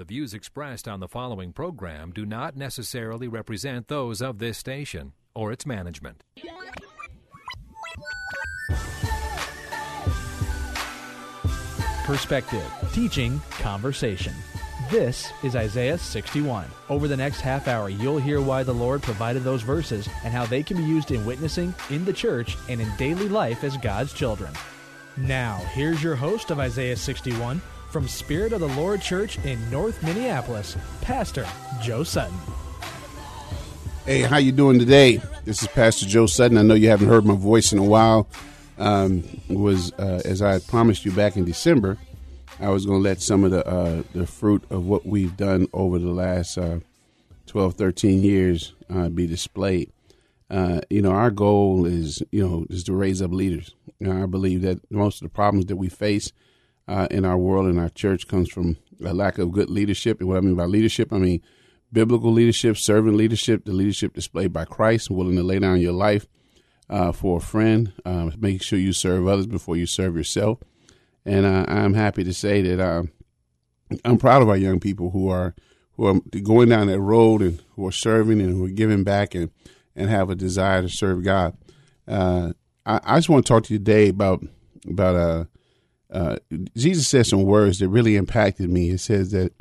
The views expressed on the following program do not necessarily represent those of this station or its management. Perspective, teaching, conversation. This is Isaiah 61. Over the next half hour, you'll hear why the Lord provided those verses and how they can be used in witnessing, in the church, and in daily life as God's children. Now, here's your host of Isaiah 61 from Spirit of the Lord Church in North Minneapolis, Pastor Joe Sutton. Hey, how you doing today? This is Pastor Joe Sutton. I know you haven't heard my voice in a while. Um, was uh, as I promised you back in December, I was going to let some of the uh, the fruit of what we've done over the last uh, 12, 13 years uh, be displayed. Uh, you know, our goal is you know is to raise up leaders. You know, I believe that most of the problems that we face uh, in our world and our church comes from a lack of good leadership. And what I mean by leadership, I mean biblical leadership, servant leadership, the leadership displayed by Christ, willing to lay down your life uh, for a friend. Uh, make sure you serve others before you serve yourself. And uh, I'm happy to say that uh, I'm proud of our young people who are who are going down that road and who are serving and who are giving back and and have a desire to serve God. Uh, I, I, just want to talk to you today about about uh, Jesus said some words that really impacted me. It says that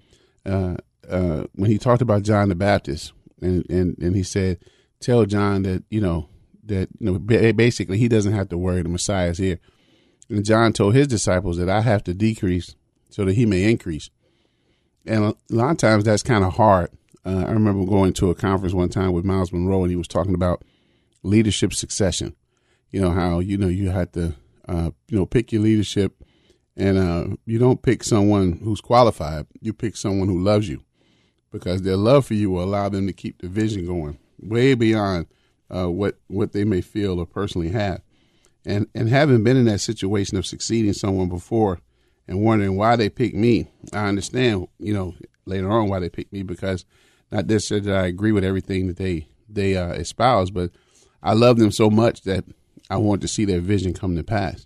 uh, uh, when he talked about John the Baptist, and, and, and he said, "Tell John that you know that you know basically he doesn't have to worry. The Messiah is here." And John told his disciples that I have to decrease so that he may increase. And a lot of times that's kind of hard. Uh, I remember going to a conference one time with Myles Munroe, and he was talking about leadership succession. You know how you know you had to uh, you know pick your leadership and uh, you don't pick someone who's qualified. You pick someone who loves you because their love for you will allow them to keep the vision going way beyond uh, what what they may feel or personally have. And and having been in that situation of succeeding someone before and wondering why they picked me, I understand, you know, later on why they picked me because not necessarily that I agree with everything that they they uh, espouse, but I love them so much that I want to see their vision come to pass.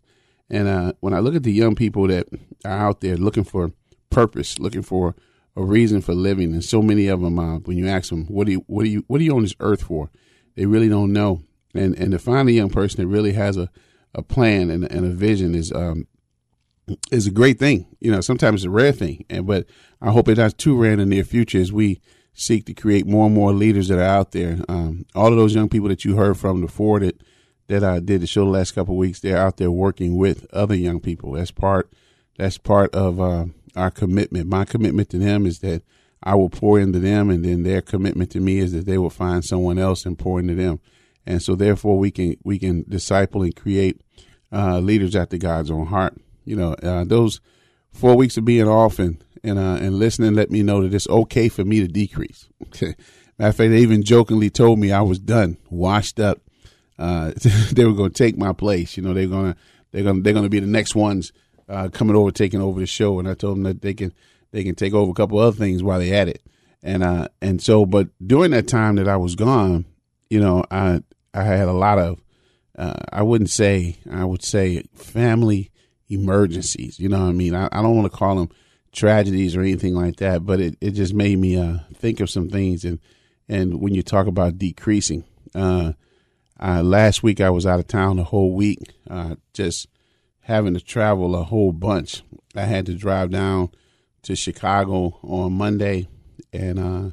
And uh, when I look at the young people that are out there looking for purpose, looking for a reason for living, and so many of them, uh, when you ask them, "What do you, what do you, what are you on this earth for?" They really don't know. And and to find a young person that really has a, a plan and, and a vision is um, is a great thing. You know, sometimes it's a rare thing, and but I hope it not too rare in the near future as we seek to create more and more leaders that are out there. Um, all of those young people that you heard from before that that I did the show the last couple of weeks, they're out there working with other young people. That's part. That's part of uh, our commitment. My commitment to them is that I will pour into them, and then their commitment to me is that they will find someone else and pour into them. And so, therefore, we can we can disciple and create uh, leaders after God's own heart. You know, uh, those four weeks of being off and and uh, and listening let me know that it's okay for me to decrease. Matter of fact, they even jokingly told me I was done, washed up, uh, they were going to take my place. You know, they're going to they're going they're going to be the next ones uh, coming over, taking over the show. And I told them that they can they can take over a couple other things while they at it. And uh, and so, but during that time that I was gone, you know, I I had a lot of uh, I wouldn't say I would say family emergencies. You know what I mean? I, I don't want to call them tragedies or anything like that, but it, it just made me uh, think of some things. And and when you talk about decreasing, uh, uh, last week I was out of town the whole week, uh, just having to travel a whole bunch. I had to drive down to Chicago on Monday and uh,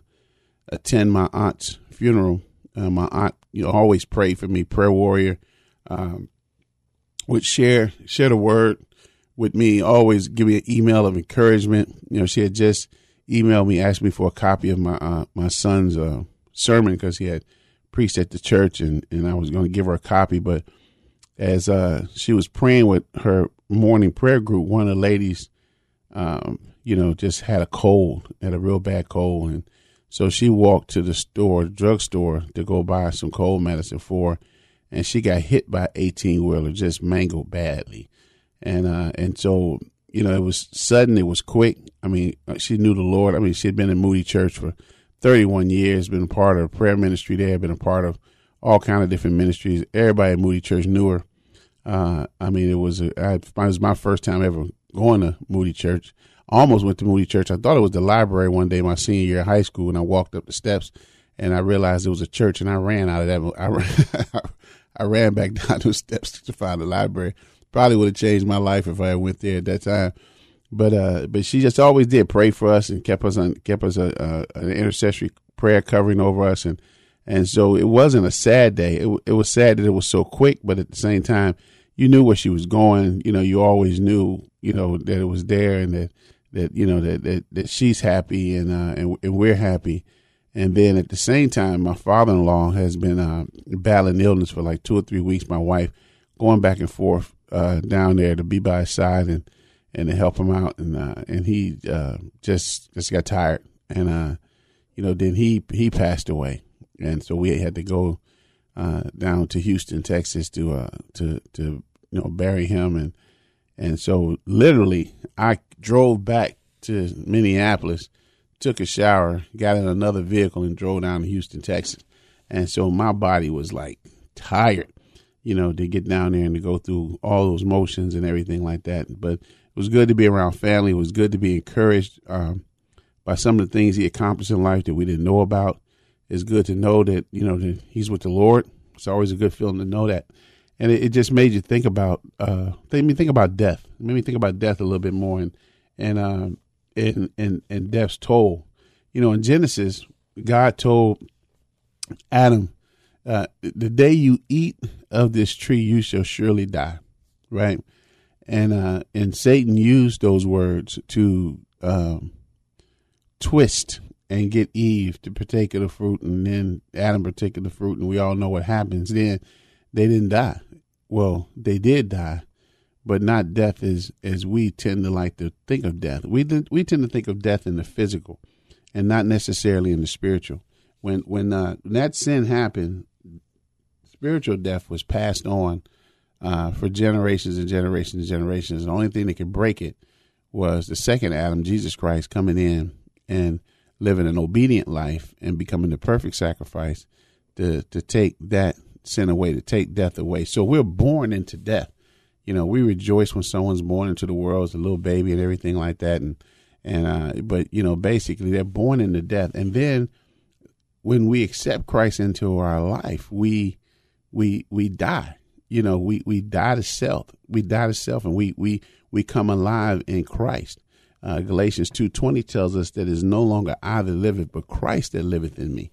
attend my aunt's funeral. Uh, my aunt, you know, always prayed for me, prayer warrior. Um, would share share the word with me. Always give me an email of encouragement. You know, she had just emailed me, asked me for a copy of my uh, my son's uh, sermon because he had preached at the church, and, and I was going to give her a copy. But as uh, she was praying with her morning prayer group, one of the ladies, um, you know, just had a cold, had a real bad cold, and so she walked to the store, drugstore, to go buy some cold medicine for, her, and she got hit by eighteen wheeler, just mangled badly, and uh, and so you know, it was sudden, it was quick. I mean, she knew the Lord. I mean, she had been in Moody Church for 31 years, been a part of prayer ministry there, been a part of all kind of different ministries. Everybody at Moody Church knew her. Uh, I mean, it was a, I, it was my first time ever going to Moody Church. Almost went to Moody Church. I thought it was the library one day my senior year of high school, and I walked up the steps and I realized it was a church, and I ran out of that. I ran, I ran back down those steps to find the library. Probably would have changed my life if I went there at that time. But uh, but she just always did pray for us and kept us on kept us a, a, an intercessory prayer covering over us and and so it wasn't a sad day. It it was sad that it was so quick, but at the same time, you knew where she was going. You know, you always knew you know that it was there and that that you know that that, that she's happy and uh, and and we're happy. And then at the same time, my father in law has been uh, battling illness for like two or three weeks. My wife going back and forth uh, down there to be by his side and and to help him out, and uh, and he uh, just just got tired, and uh, you know then he he passed away, and so we had to go uh, down to Houston, Texas, to uh, to to you know bury him, and and so literally I drove back to Minneapolis, took a shower, got in another vehicle, and drove down to Houston, Texas, and so my body was like tired you know, to get down there and to go through all those motions and everything like that. But it was good to be around family. It was good to be encouraged um, by some of the things he accomplished in life that we didn't know about. It's good to know that you know that he's with the Lord. It's always a good feeling to know that, and it, it just made you think about uh, made me think about death. It made me think about death a little bit more and and um, and and and death's toll. You know, in Genesis, God told Adam uh, the day you eat of this tree, you shall surely die. Right. And, uh, and Satan used those words to, um, twist and get Eve to partake of the fruit, and then Adam partake of the fruit, and we all know what happens. Then they didn't die. Well, they did die, but not death as as we tend to like to think of death. We we tend to think of death in the physical, and not necessarily in the spiritual. When when, uh, when that sin happened, spiritual death was passed on uh, for generations and generations and generations. The only thing that could break it was the second Adam, Jesus Christ, coming in and living an obedient life and becoming the perfect sacrifice to to take that sin away, to take death away. So we're born into death. You know, we rejoice when someone's born into the world as a little baby and everything like that. And and uh, but you know, basically they're born into death. And then when we accept Christ into our life, we we we die. You know, we we die to self. We die to self, and we we we come alive in Christ. Uh, Galatians two twenty tells us that it is no longer I that liveth, but Christ that liveth in me.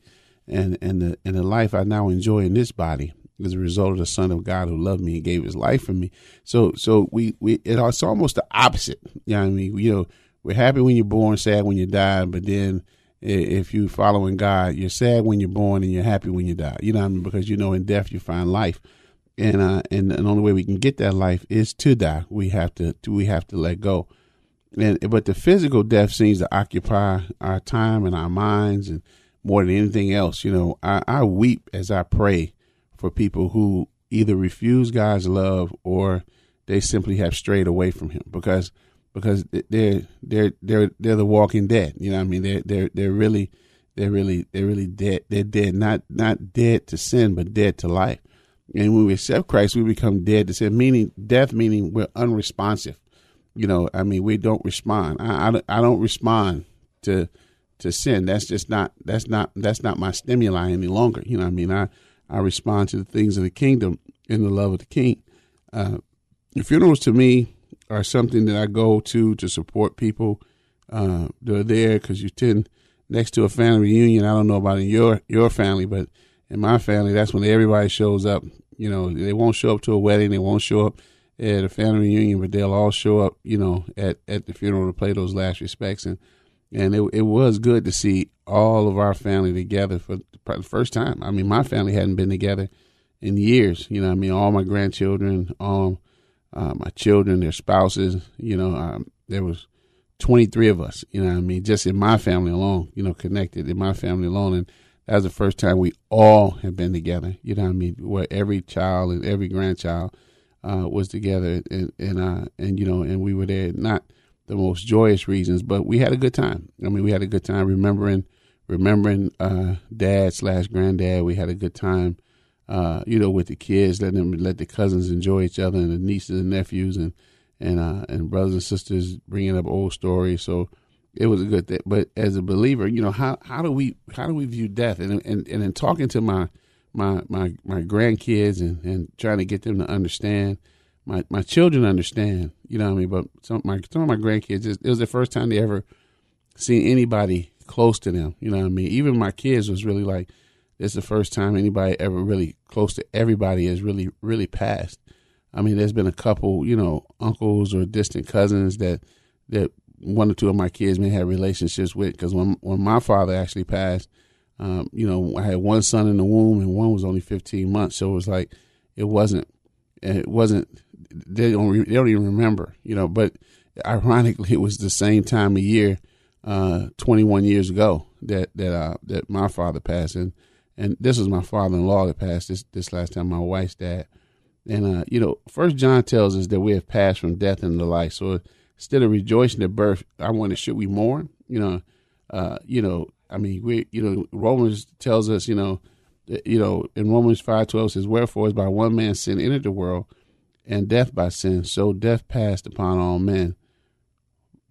And and the and the life I now enjoy in this body is a result of the Son of God who loved me and gave His life for me. So so we we it's almost the opposite. You know I mean? You know, we're happy when you're born, sad when you die, but then if you're following God, you're sad when you're born and you're happy when you die. You know I mean? Because you know in death you find life. And uh and the only way we can get that life is to die. We have to, to we have to let go. And but the physical death seems to occupy our time and our minds and more than anything else. You know, I, I weep as I pray for people who either refuse God's love or they simply have strayed away from him because because they're they're they're they're the walking dead. You know, what I mean, they're they're they're really they're really they're really dead. They're dead, not not dead to sin, but dead to life. And when we accept Christ, we become dead to sin, meaning death, meaning we're unresponsive. You know, I mean, we don't respond. I, I, I don't respond to to sin. That's just not that's not that's not my stimuli any longer. You know, I mean, I I respond to the things of the kingdom in the love of the King. Uh, funerals to me are something that I go to to support people uh, that are there because you tend next to a family reunion. I don't know about in your your family, but in my family, that's when everybody shows up. You know, they won't show up to a wedding, they won't show up at a family reunion, but they'll all show up. You know, at at the funeral to play those last respects and. And it it was good to see all of our family together for the first time. I mean, my family hadn't been together in years. You know, I mean, all my grandchildren, um, uh, my children, their spouses. You know, um, there was 23 of us, you know I mean, just in my family alone, you know, connected in my family alone. And that was the first time we all have been together, you know I mean, where every child and every grandchild uh, was together and, and, uh, and, you know, and we were there, not the most joyous reasons, but we had a good time. I mean, we had a good time remembering, remembering, uh, dad slash granddad. We had a good time, uh, you know, with the kids, let them, let the cousins enjoy each other and the nieces and nephews and, and uh, and brothers and sisters bringing up old stories. So it was a good thing. But as a believer, you know how how do we how do we view death? And and and in talking to my my my my grandkids and and trying to get them to understand. My my children understand, you know what I mean. But some my some of my grandkids, it was the first time they ever seen anybody close to them. You know what I mean. Even my kids was really like, this is the first time anybody ever really close to everybody has really really passed. I mean, there's been a couple, you know, uncles or distant cousins that that one or two of my kids may have relationships with. Because when when my father actually passed, um, you know, I had one son in the womb and one was only 15 months, so it was like it wasn't it wasn't they don't they don't even remember, you know. But ironically, it was the same time of year, uh, 21 years ago that that uh, that my father passed, and and this was my father-in-law that passed this this last time. My wife's dad. And uh, you know, First John tells us that we have passed from death into life. So instead of rejoicing at birth, I wonder should we mourn? You know, uh, you know, I mean, we, you know, Romans tells us, you know, you know, in Romans five twelve says, "Wherefore is by one man sin entered the world, and death by sin, so death passed upon all men,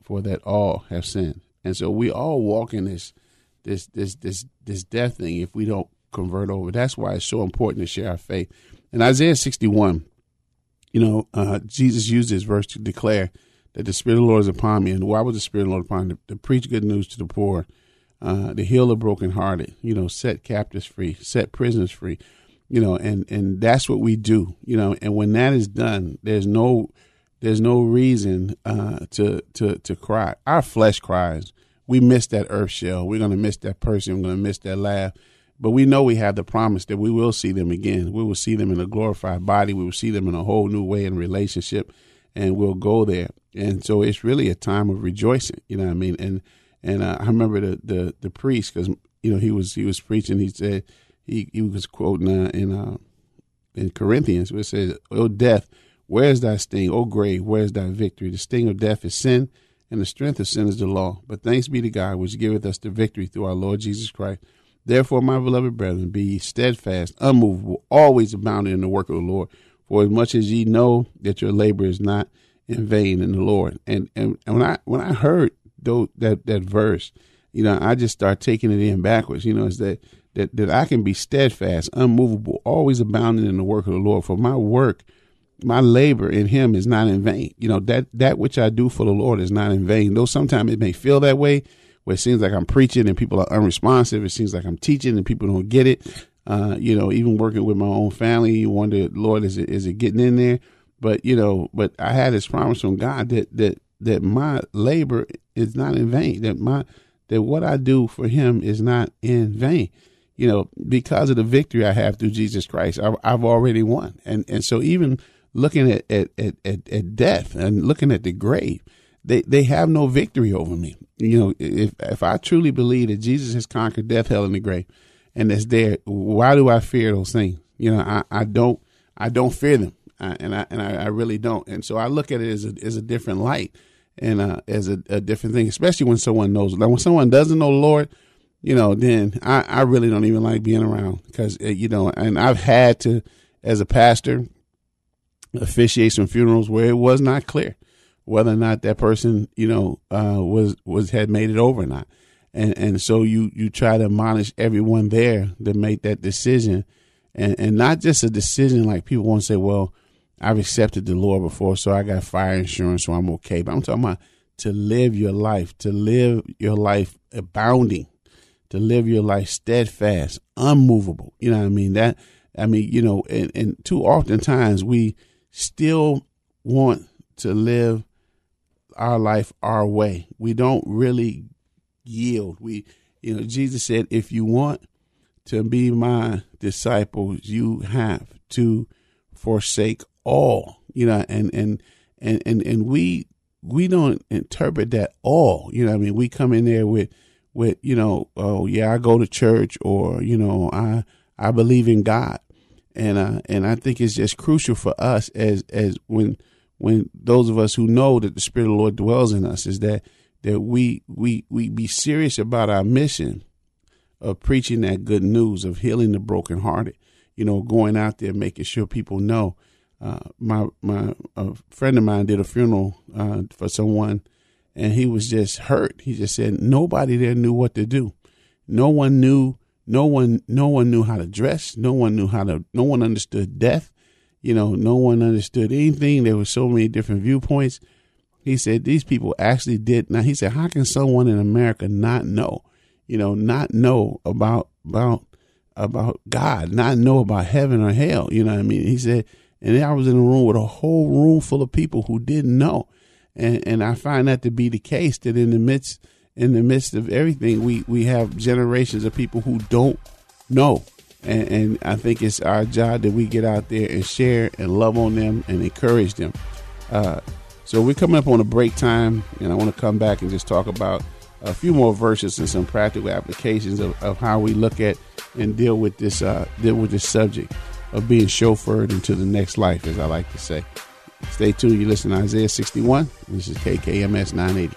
for that all have sinned." And so we all walk in this, this, this, this, this death thing if we don't convert over. That's why it's so important to share our faith. In Isaiah 61, you know, uh, Jesus used this verse to declare that the Spirit of the Lord is upon me. And why was the Spirit of the Lord upon me? To, to preach good news to the poor, uh, to heal the brokenhearted, you know, set captives free, set prisoners free, you know, and, and that's what we do, you know, and when that is done, there's no, there's no reason uh, to, to, to cry. Our flesh cries. We miss that earth shell. We're to miss that person. We're to miss that laugh. But we know we have the promise that we will see them again. We will see them in a glorified body. We will see them in a whole new way in relationship, and we'll go there. And so it's really a time of rejoicing. You know what I mean? And and uh, I remember the the, the priest because you know he was he was preaching. He said he he was quoting uh, in uh, in Corinthians where it says, "O death, where is thy sting? O grave, where is thy victory? The sting of death is sin." And the strength of sin is the law. But thanks be to God, which giveth us the victory through our Lord Jesus Christ Therefore, my beloved brethren, be steadfast, unmovable, always abounding in the work of the Lord. For as much as ye know that your labor is not in vain in the Lord. And and, and when I when I heard that that verse, you know, I just start taking it in backwards. You know, is that that that I can be steadfast, unmovable, always abounding in the work of the Lord. For my work, my labor in Him is not in vain. You know that that which I do for the Lord is not in vain. Though sometimes it may feel that way where it seems like I'm preaching and people are unresponsive. It seems like I'm teaching and people don't get it. Uh, you know, even working with my own family, you wonder, Lord, is it is it getting in there? But you know, but I had this promise from God that that that my labor is not in vain. That my that what I do for Him is not in vain. You know, because of the victory I have through Jesus Christ, I've, I've already won. And and so even looking at at, at at at death and looking at the grave, they they have no victory over me. You know, if if I truly believe that Jesus has conquered death, hell, and the grave, and that's there, why do I fear those things? You know, I, I don't I don't fear them, I, and I and I, I, really don't. And so I look at it as a as a different light and uh, as a, a, different thing, especially when someone knows. Like when someone doesn't know the Lord, you know, then I, I really don't even like being around because uh, you know, and I've had to as a pastor officiate some funerals where it was not clear whether or not that person, you know, uh, was was had made it over or not. And and so you you try to admonish everyone there to make that decision, and and not just a decision like people want to say, well, I've accepted the Lord before, so I got fire insurance, so I'm okay. But I'm talking about to live your life, to live your life abounding, to live your life steadfast, unmovable. You know what I mean? That I mean, you know, and, and too often times we still want to live our life our way. We don't really yield. We, you know, Jesus said, if you want to be my disciples, you have to forsake all, you know, and, and, and, and, and we, we don't interpret that all. You know, I mean, we come in there with with you know, oh yeah, I go to church, or you know, I I believe in God, and uh, and I think it's just crucial for us as as when when those of us who know that the Spirit of the Lord dwells in us is that that we we we be serious about our mission of preaching that good news of healing the brokenhearted. You know, going out there making sure people know. Uh, my my a friend of mine did a funeral uh, for someone, and he was just hurt. He just said nobody there knew what to do. No one knew. No one. No one knew how to dress. No one knew how to. No one understood death. You know, no one understood anything. There were so many different viewpoints. He said these people actually did. Now he said, how can someone in America not know? You know, not know about about about God, not know about heaven or hell. You know what I mean? He said, and I was in a room with a whole room full of people who didn't know, and and I find that to be the case. That in the midst in the midst of everything, we we have generations of people who don't know, and, and I think it's our job that we get out there and share and love on them and encourage them. Uh, so we're coming up on a break time, and I want to come back and just talk about a few more verses and some practical applications of, of how we look at and deal with this uh, deal with this subject of being chauffeured into the next life, as I like to say. Stay tuned. You listen to Isaiah 61. This is KKMS 980.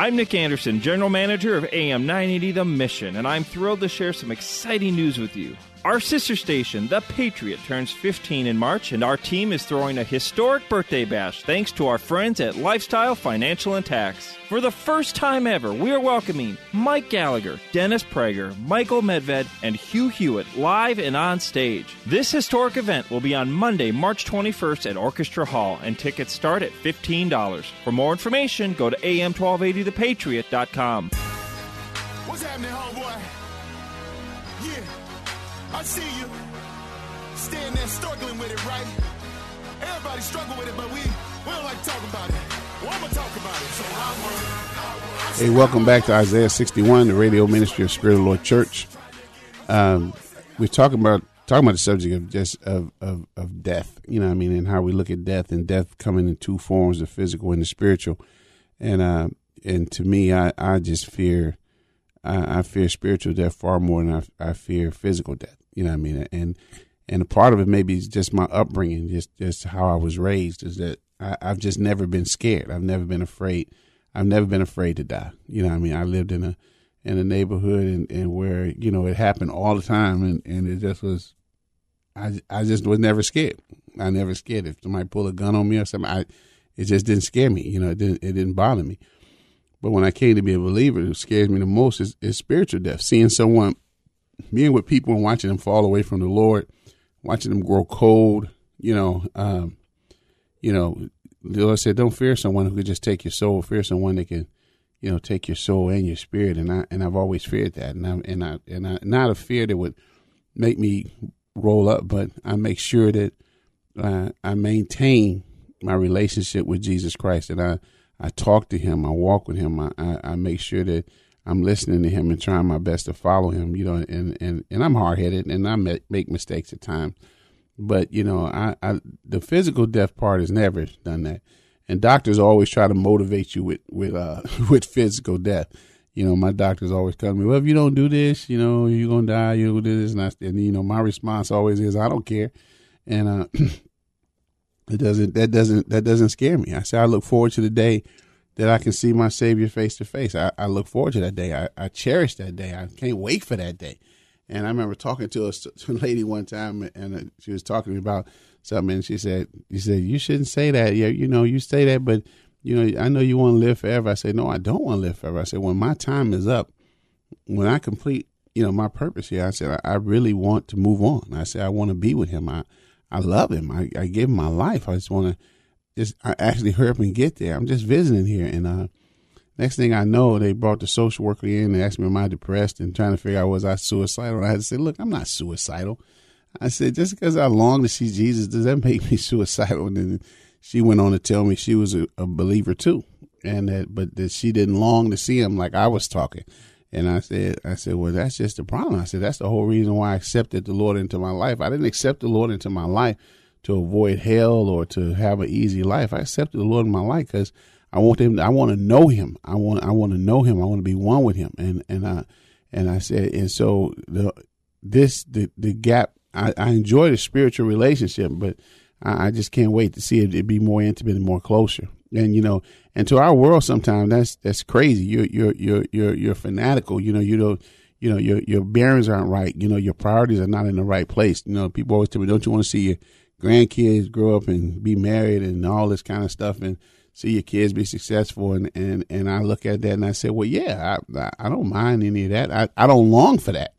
I'm Nick Anderson, General Manager of AM 980 The Mission, and I'm thrilled to share some exciting news with you. Our sister station, The Patriot, turns 15 in March, and our team is throwing a historic birthday bash thanks to our friends at Lifestyle Financial and Tax. For the first time ever, we are welcoming Mike Gallagher, Dennis Prager, Michael Medved, and Hugh Hewitt live and on stage. This historic event will be on Monday, March 21st at Orchestra Hall, and tickets start at $15. For more information, go to am1280thepatriot.com. What's happening? I see you. Standing there struggling with it, right? Everybody struggle with it, but we, we don't like to talk about it. Well, I'm going to talk about it. So I. Hey, welcome back to Isaiah 61, the radio ministry of Spirit of the Lord Church. Um, we're talking about talking about the subject of just of, of, of death, you know what I mean, and how we look at death and death coming in two forms, the physical and the spiritual. And uh, and to me, I, I just fear I, I fear spiritual death far more than I, I fear physical death. You know what I mean? And and a part of it maybe is just my upbringing, just just how I was raised. Is that I, I've just never been scared. I've never been afraid. I've never been afraid to die. You know what I mean? I lived in a in a neighborhood and, and where you know it happened all the time, and and it just was. I I just was never scared. I never scared if somebody pulled a gun on me or something. I it just didn't scare me. You know, it didn't it didn't bother me. But when I came to be a believer, it scares me the most is, is spiritual death. Seeing someone being with people and watching them fall away from the Lord, watching them grow cold, you know, um, you know, the Lord said, "Don't fear someone who could just take your soul. Fear someone that can, you know, take your soul and your spirit." And I and I've always feared that, and I and I and I not a fear that would make me roll up, but I make sure that uh, I maintain my relationship with Jesus Christ, and I I talk to Him, I walk with Him, I I, I make sure that I'm listening to him and trying my best to follow him, you know, and, and, and I'm hard headed and I make mistakes at times. But, you know, I, I, the physical death part has never done that. And doctors always try to motivate you with, with, uh, with physical death. You know, my doctors always tell me, well, if you don't do this, you know, you're going to die, you're going to do this. And, I, and, you know, my response always is, I don't care. And, uh, it doesn't, that doesn't, that doesn't scare me. I say, I look forward to the day that I can see my Savior face to face. I, I look forward to that day. I, I cherish that day. I can't wait for that day. And I remember talking to a, to a lady one time, and uh, she was talking to me about something, and she said, "You said you shouldn't say that. Yeah, you know, you say that, but you know, I know you want to live forever." I said, "No, I don't want to live forever." I said, "When my time is up, when I complete, you know, my purpose here, I said I, I really want to move on. I said I want to be with Him. I I love him. I, I gave him my life. I just want to just I actually hurry up and get there. I'm just visiting here, and uh, next thing I know, they brought the social worker in and asked me, "Am I depressed?" and trying to figure out was I suicidal. And I had to say, "Look, I'm not suicidal." I said, "Just because I long to see Jesus, does that make me suicidal?" And then she went on to tell me she was a, a believer too, and that but that she didn't long to see him like I was talking. And I said, I said, well, that's just the problem. I said, that's the whole reason why I accepted the Lord into my life. I didn't accept the Lord into my life to avoid hell or to have an easy life. I accepted the Lord in my life because I want him. I want to know Him. I want. I want to know Him. I want to be one with Him. And and I and I said, and so the this the the gap. I, I enjoy the spiritual relationship, but I, I just can't wait to see it, it be more intimate and more closer. And you know, and to our world, sometimes that's that's crazy. You're you're you're you're you're fanatical. You know, you don't you know your your bearings aren't right. You know, your priorities are not in the right place. You know, people always tell me, "Don't you want to see your grandkids grow up and be married and all this kind of stuff and see your kids be successful and and and I look at that and I said, well, yeah, I I don't mind any of that. I I don't long for that.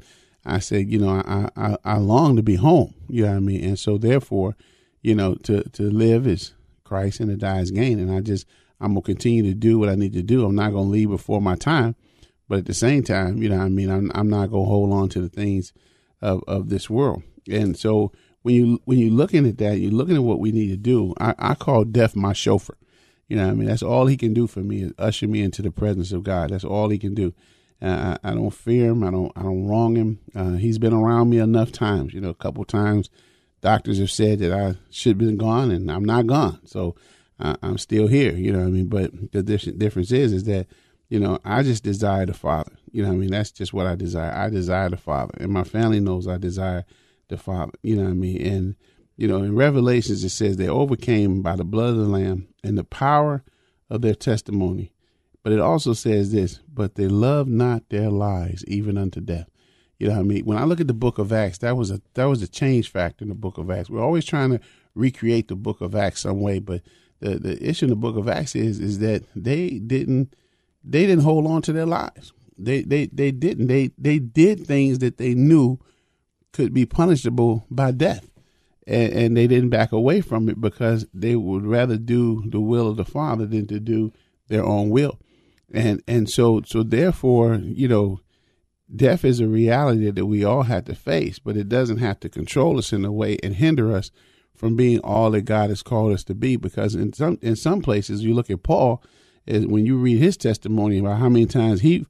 I said, you know, I I I long to be home. You know what I mean? And so therefore, you know, to to live is Christ and to die is gain. And I just I'm gonna continue to do what I need to do. I'm not gonna leave before my time, but at the same time, you know, I mean, I'm I'm not gonna hold on to the things of of this world. And so when you when you're looking at that, you're looking at what we need to do. I, I call death my chauffeur. You know, I mean, that's all he can do for me is usher me into the presence of God. That's all he can do. Uh, I, I, don't fear him. I don't. I don't wrong him. Uh, he's been around me enough times. You know, a couple times, doctors have said that I should have been gone, and I'm not gone. So I, am still here. You know what I mean? But the difference is, is that you know, I just desire the Father. You know what I mean? That's just what I desire. I desire the Father, and my family knows I desire the Father. You know what I mean? And you know, in Revelations it says they overcame by the blood of the Lamb and the power of their testimony. But it also says this, but they love not their lives even unto death. You know what I mean? When I look at the book of Acts, that was a that was a change factor in the book of Acts. We're always trying to recreate the book of Acts some way, but the, the issue in the book of Acts is is that they didn't they didn't hold on to their lives. They they they didn't. They they did things that they knew could be punishable by death. And, and, they didn't back away from it because they would rather do the will of the Father than to do their own will. And and so so therefore, you know, death is a reality that we all have to face, but it doesn't have to control us in a way and hinder us from being all that God has called us to be. Because in some in some places, you look at Paul, is when you read his testimony about how many times he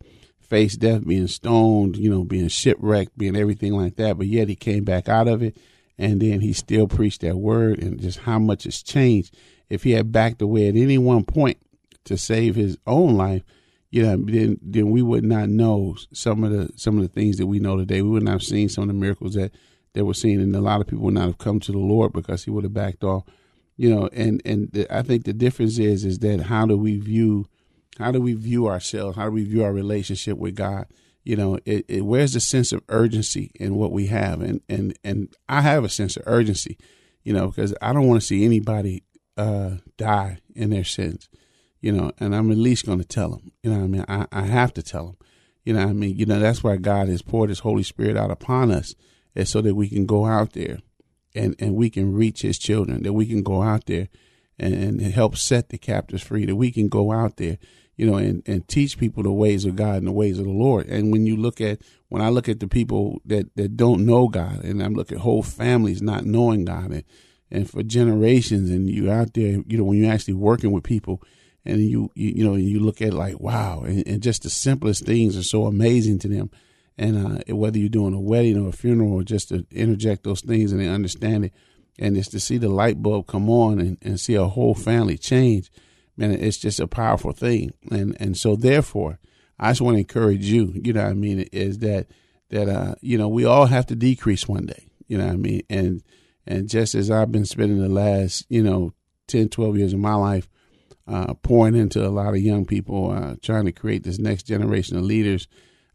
faced death, being stoned, you know, being shipwrecked, being everything like that. But yet he came back out of it, and then he still preached that word, and just how much has changed. If he had backed away at any one point to save his own life, you know, then then we would not know some of the some of the things that we know today. We would not have seen some of the miracles that that we're seeing, and a lot of people would not have come to the Lord because he would have backed off. You know, and and I think the difference is is that how do we view how do we view ourselves? How do we view our relationship with God? You know, it, it, where's the sense of urgency in what we have? And and and I have a sense of urgency, you know, because I don't want to see anybody uh, die in their sins, you know. And I'm at least going to tell them, you know. I mean, I, I have to tell them, you know. I mean, you know, that's why God has poured His Holy Spirit out upon us, is so that we can go out there, and and we can reach His children, that we can go out there and, and help set the captives free, that we can go out there you know, and, and teach people the ways of God and the ways of the Lord. And when you look at, when I look at the people that, that don't know God, and I look at whole families not knowing God, and, and for generations, and you out there, you know, when you're actually working with people, and you, you, you know, you look at like, wow, and, and, just the simplest things are so amazing to them. And uh, whether you're doing a wedding or a funeral, or just to interject those things and they understand it, and it's to see the light bulb come on and, and see a whole family change man, it's just a powerful thing. And and so therefore, I just want to encourage you. You know, what I mean, is that that uh, you know, we all have to decrease one day. You know, what I mean, and and just as I've been spending the last you know 10, 12 years of my life uh, pouring into a lot of young people, uh, trying to create this next generation of leaders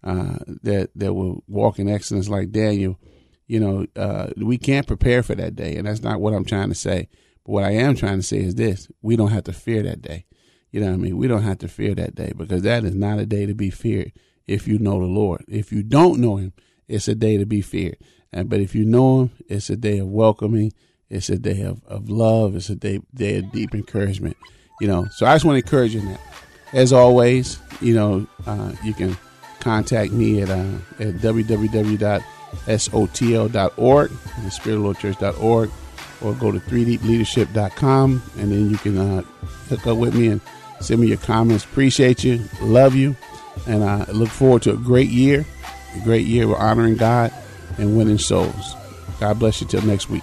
uh, that that will walk in excellence like Daniel. You know, uh, we can't prepare for that day, and that's not what I'm trying to say. But what I am trying to say is this we don't have to fear that day. You know what I mean? We don't have to fear that day because that is not a day to be feared if you know the Lord. If you don't know Him, it's a day to be feared. And, but if you know Him, it's a day of welcoming It's a day of, of love. It's a day, day of deep encouragement. You know, so I just want to encourage you in that. As always, you know, uh, you can contact me at, uh, at www.sotl.org, the spiritoflordchurch.org, or go to 3deepleadership.com, and then you can uh, hook up with me and send me your comments. Appreciate you. Love you. And I look forward to a great year, a great year. We're honoring God and winning souls. God bless you till next week.